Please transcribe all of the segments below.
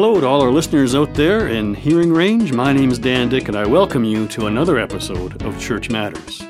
Hello to all our listeners out there in hearing range. My name is Dan Dyck, and I welcome you to another episode of Church Matters.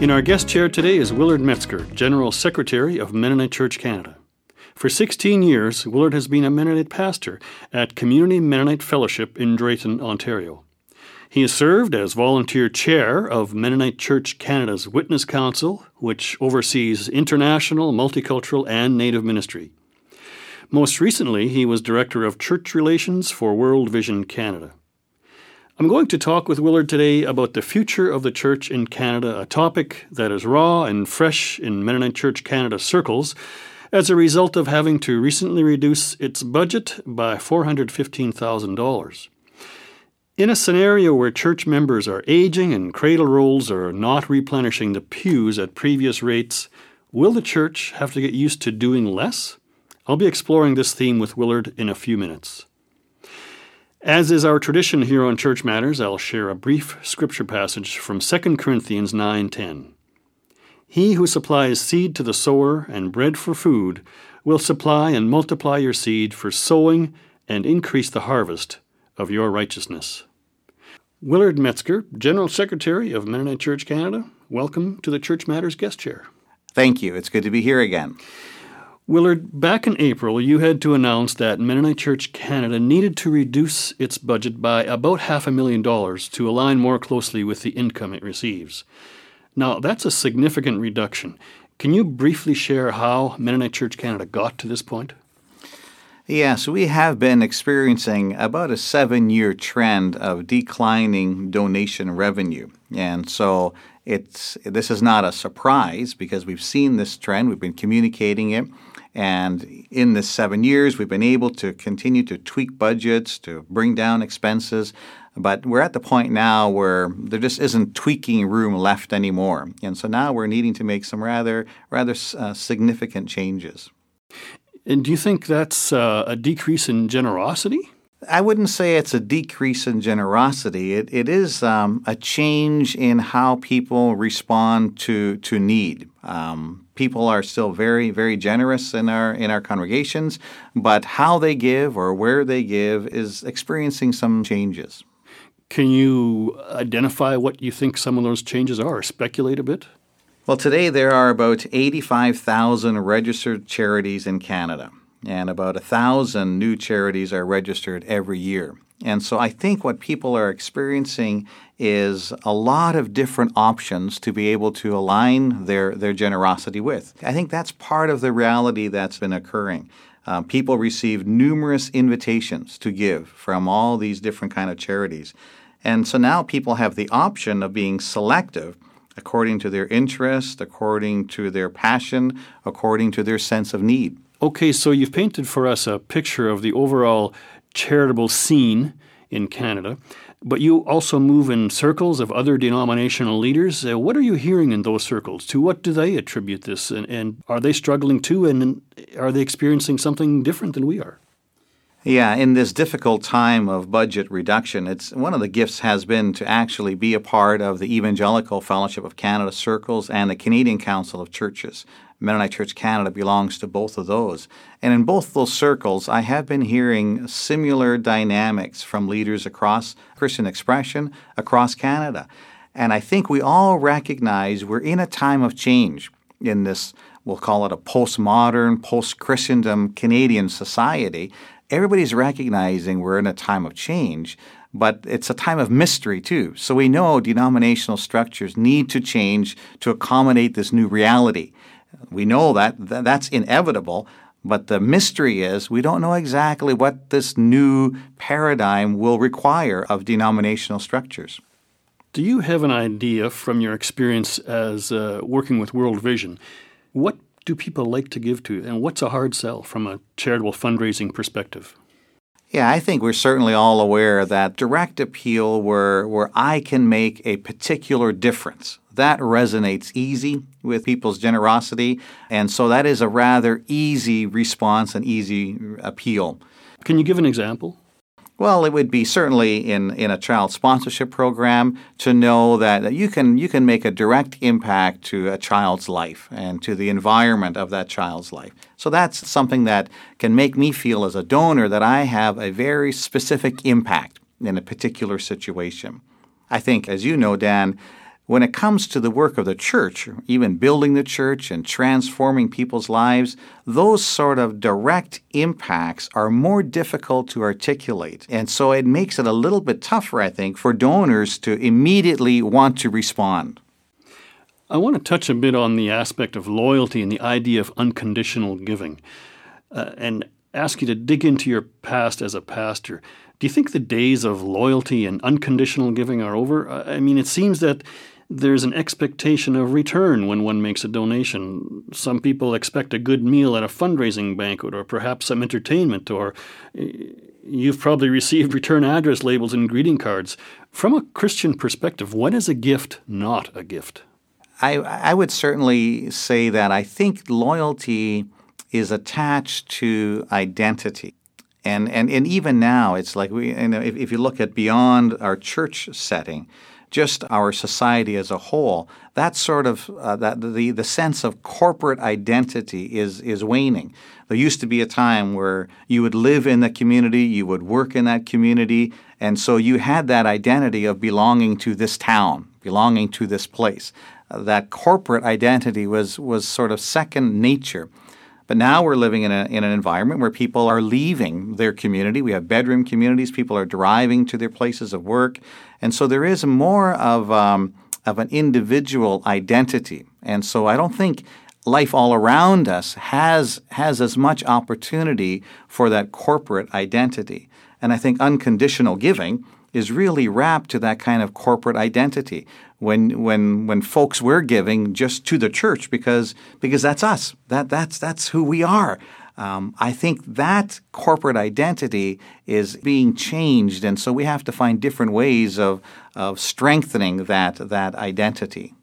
In our guest chair today is Willard Metzger, General Secretary of Mennonite Church Canada. For 16 years, Willard has been a Mennonite pastor at Community Mennonite Fellowship in Drayton, Ontario. He has served as volunteer chair of Mennonite Church Canada's Witness Council, which oversees international, multicultural, and Native ministry. Most recently, he was Director of Church Relations for World Vision Canada. I'm going to talk with Willard today about the future of the church in Canada, a topic that is raw and fresh in Mennonite Church Canada circles as a result of having to recently reduce its budget by $415,000. In a scenario where church members are aging and cradle rolls are not replenishing the pews at previous rates, will the church have to get used to doing less? I'll be exploring this theme with Willard in a few minutes. As is our tradition here on Church Matters, I'll share a brief scripture passage from 2 Corinthians 9:10. He who supplies seed to the sower and bread for food will supply and multiply your seed for sowing and increase the harvest of your righteousness. Willard Metzger, General Secretary of Mennonite Church Canada, welcome to the Church Matters guest chair. Thank you. It's good to be here again. Willard, back in April, you had to announce that Mennonite Church Canada needed to reduce its budget by about half a million dollars to align more closely with the income it receives. Now, that's a significant reduction. Can you briefly share how Mennonite Church Canada got to this point? Yes, we have been experiencing about a seven year trend of declining donation revenue. And so it's this is not a surprise because we've seen this trend, we've been communicating it. And in this seven years, we've been able to continue to tweak budgets, to bring down expenses. But we're at the point now where there just isn't tweaking room left anymore. And so now we're needing to make some rather, rather uh, significant changes. And do you think that's uh, a decrease in generosity? I wouldn't say it's a decrease in generosity. It, it is um, a change in how people respond to to need. Um, people are still very very generous in our in our congregations, but how they give or where they give is experiencing some changes. Can you identify what you think some of those changes are? Speculate a bit. Well, today there are about 85,000 registered charities in Canada and about a thousand new charities are registered every year. And so I think what people are experiencing is a lot of different options to be able to align their, their generosity with. I think that's part of the reality that's been occurring. Uh, people receive numerous invitations to give from all these different kind of charities. And so now people have the option of being selective according to their interest, according to their passion, according to their sense of need. Okay, so you've painted for us a picture of the overall charitable scene in Canada, but you also move in circles of other denominational leaders. Uh, what are you hearing in those circles? To what do they attribute this? And, and are they struggling too? And are they experiencing something different than we are? Yeah, in this difficult time of budget reduction, it's one of the gifts has been to actually be a part of the Evangelical Fellowship of Canada circles and the Canadian Council of Churches. Mennonite Church Canada belongs to both of those. And in both those circles, I have been hearing similar dynamics from leaders across Christian expression across Canada. And I think we all recognize we're in a time of change in this, we'll call it a postmodern, post Christendom Canadian society everybody's recognizing we're in a time of change, but it's a time of mystery too. So we know denominational structures need to change to accommodate this new reality. We know that that's inevitable, but the mystery is we don't know exactly what this new paradigm will require of denominational structures. Do you have an idea from your experience as uh, working with World Vision? What do people like to give to, and what's a hard sell from a charitable fundraising perspective? Yeah, I think we're certainly all aware that direct appeal where where I can make a particular difference. That resonates easy with people's generosity, and so that is a rather easy response and easy appeal. Can you give an example? Well, it would be certainly in, in a child sponsorship program to know that, you can you can make a direct impact to a child's life and to the environment of that child's life. So that's something that can make me feel as a donor that I have a very specific impact in a particular situation. I think, as you know, Dan, when it comes to the work of the church, even building the church and transforming people's lives, those sort of direct impacts are more difficult to articulate. And so it makes it a little bit tougher, I think, for donors to immediately want to respond. I want to touch a bit on the aspect of loyalty and the idea of unconditional giving uh, and ask you to dig into your past as a pastor. Do you think the days of loyalty and unconditional giving are over? I mean, it seems that there's an expectation of return when one makes a donation. Some people expect a good meal at a fundraising banquet or perhaps some entertainment, or eh, you've probably received return address labels and greeting cards. From a Christian perspective, when is a gift not a gift? I, I would certainly say that I think loyalty is attached to identity. And, and, and even now, it's like we, you know, if, if you look at beyond our church setting, just our society as a whole, that sort of uh, that the the sense of corporate identity is is waning. There used to be a time where you would live in the community, you would work in that community, and so you had that identity of belonging to this town, belonging to this place. Uh, that corporate identity was was sort of second nature. But now we're living in, a, in an environment where people are leaving their community. We have bedroom communities. People are driving to their places of work. And so there is more of, um, of an individual identity. And so I don't think life all around us has, has as much opportunity for that corporate identity. And I think unconditional giving is really wrapped to that kind of corporate identity. When when when folks were giving just to the church because because that's us. That that's that's who we are. Um, I think that corporate identity is being changed, and so we have to find different ways of of strengthening that that identity.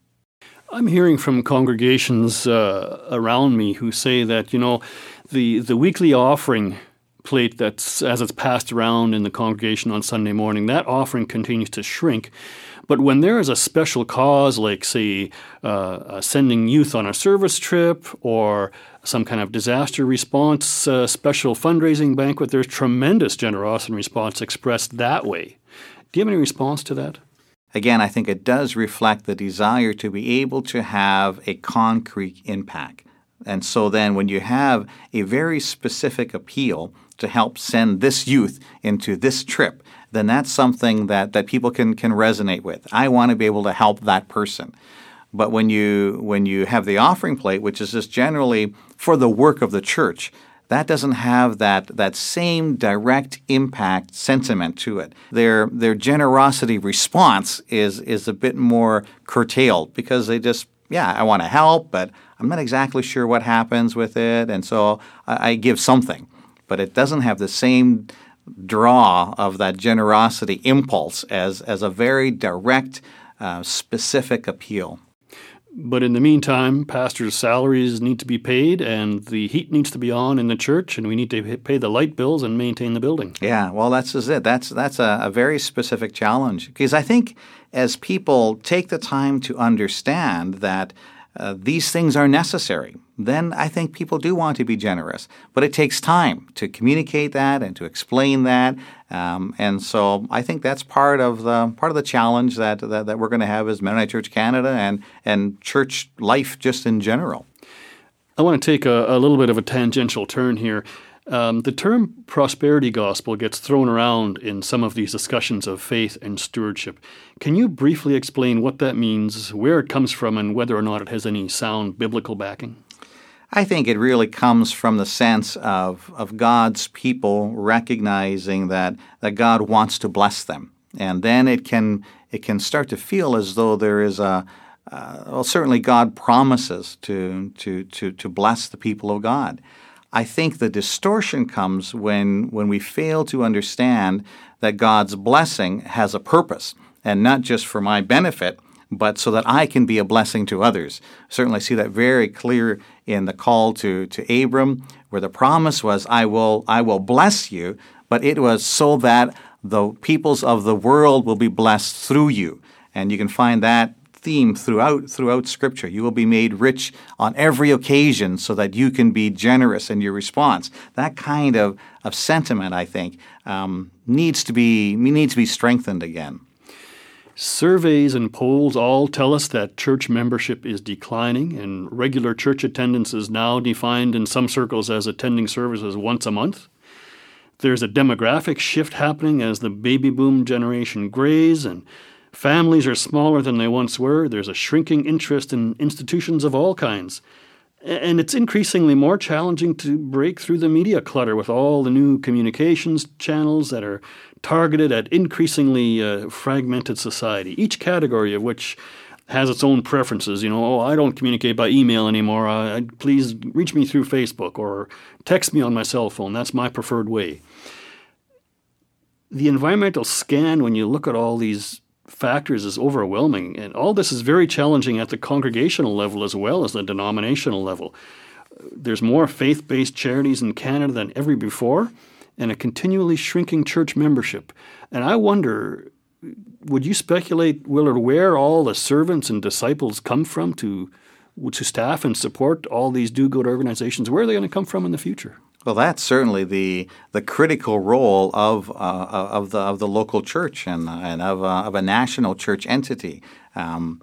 I'm hearing from congregations uh, around me who say that you know the the weekly offering plate that's as it's passed around in the congregation on Sunday morning, that offering continues to shrink. But when there is a special cause, like, say, uh, sending youth on a service trip or some kind of disaster response uh, special fundraising banquet, there's tremendous generosity and response expressed that way. Do you have any response to that? Again, I think it does reflect the desire to be able to have a concrete impact. And so then, when you have a very specific appeal to help send this youth into this trip, then that's something that, that people can, can resonate with. I want to be able to help that person. But when you when you have the offering plate, which is just generally for the work of the church, that doesn't have that that same direct impact sentiment to it. Their their generosity response is is a bit more curtailed because they just yeah I want to help, but I'm not exactly sure what happens with it, and so I, I give something but it doesn't have the same draw of that generosity impulse as, as a very direct, uh, specific appeal. But in the meantime, pastors' salaries need to be paid, and the heat needs to be on in the church, and we need to pay the light bills and maintain the building. Yeah, well, that's just it. That's that's a, a very specific challenge because I think as people take the time to understand that uh, these things are necessary, then I think people do want to be generous. But it takes time to communicate that and to explain that. Um, and so I think that's part of the part of the challenge that that, that we're going to have as Mennonite Church Canada and and church life just in general. I want to take a, a little bit of a tangential turn here. Um, the term prosperity gospel gets thrown around in some of these discussions of faith and stewardship. Can you briefly explain what that means, where it comes from, and whether or not it has any sound biblical backing? I think it really comes from the sense of, of God's people recognizing that, that God wants to bless them. And then it can, it can start to feel as though there is a, uh, well, certainly God promises to, to, to, to bless the people of God. I think the distortion comes when, when we fail to understand that God's blessing has a purpose and not just for my benefit, but so that I can be a blessing to others. Certainly see that very clear in the call to, to Abram, where the promise was, I will, I will bless you, but it was so that the peoples of the world will be blessed through you. And you can find that theme throughout throughout scripture. You will be made rich on every occasion so that you can be generous in your response. That kind of, of sentiment i think um, needs to be needs to be strengthened again. Surveys and polls all tell us that church membership is declining, and regular church attendance is now defined in some circles as attending services once a month. There's a demographic shift happening as the baby boom generation grays, and families are smaller than they once were. There's a shrinking interest in institutions of all kinds. And it's increasingly more challenging to break through the media clutter with all the new communications channels that are targeted at increasingly uh, fragmented society, each category of which has its own preferences. You know, oh, I don't communicate by email anymore. Uh, please reach me through Facebook or text me on my cell phone. That's my preferred way. The environmental scan, when you look at all these factors, is overwhelming. And all this is very challenging at the congregational level as well as the denominational level. There's more faith based charities in Canada than ever before and a continually shrinking church membership. And I wonder, would you speculate, Willard, where all the servants and disciples come from to to staff and support all these do-good organizations? Where are they going to come from in the future? Well, that's certainly the the critical role of uh, of the of the local church and and of, uh, of a national church entity. Um,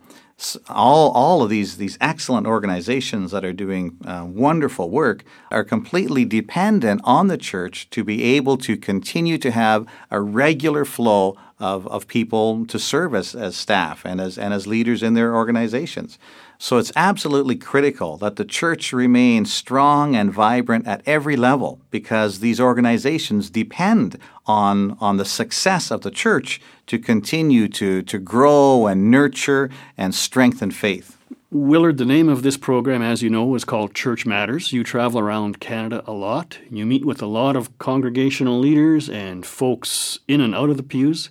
all, all of these, these excellent organizations that are doing uh, wonderful work are completely dependent on the church to be able to continue to have a regular flow of, of people to serve as, as staff and as, and as leaders in their organizations. So it's absolutely critical that the church remain strong and vibrant at every level because these organizations depend on, on the success of the church to continue to, to grow and nurture and strengthen faith. Willard, the name of this program, as you know, is called Church Matters. You travel around Canada a lot. You meet with a lot of congregational leaders and folks in and out of the pews.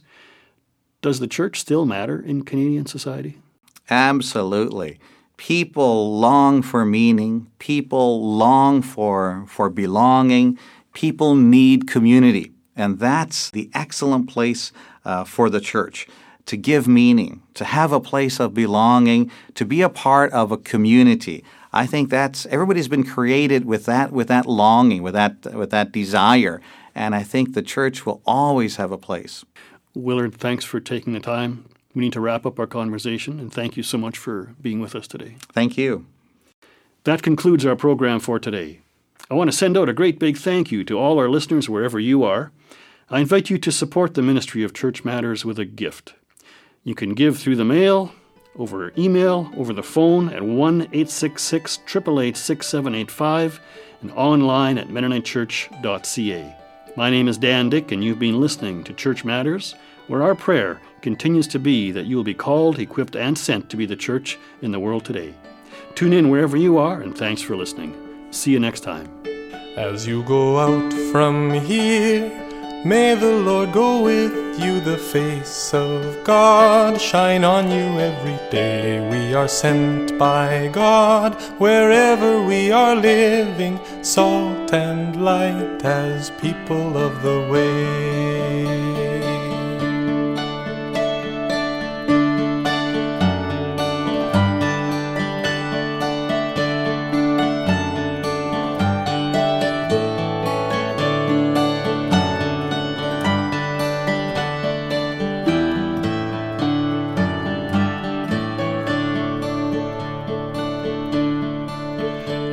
Does the church still matter in Canadian society? Absolutely people long for meaning, people long for, for belonging, people need community. And that's the excellent place uh, for the church to give meaning, to have a place of belonging, to be a part of a community. I think that's everybody's been created with that with that longing, with that with that desire, and I think the church will always have a place. Willard, thanks for taking the time we need to wrap up our conversation, and thank you so much for being with us today. Thank you. That concludes our program for today. I want to send out a great big thank you to all our listeners wherever you are. I invite you to support the ministry of Church Matters with a gift. You can give through the mail, over email, over the phone at 1 866 888 6785, and online at MennoniteChurch.ca. My name is Dan Dyck, and you've been listening to Church Matters, where our prayer continues to be that you will be called, equipped, and sent to be the church in the world today. Tune in wherever you are, and thanks for listening. See you next time. As you go out from here, may the Lord go with you, the face of God shine on you every day. We are sent by God wherever we are living, salt and light as people of the way.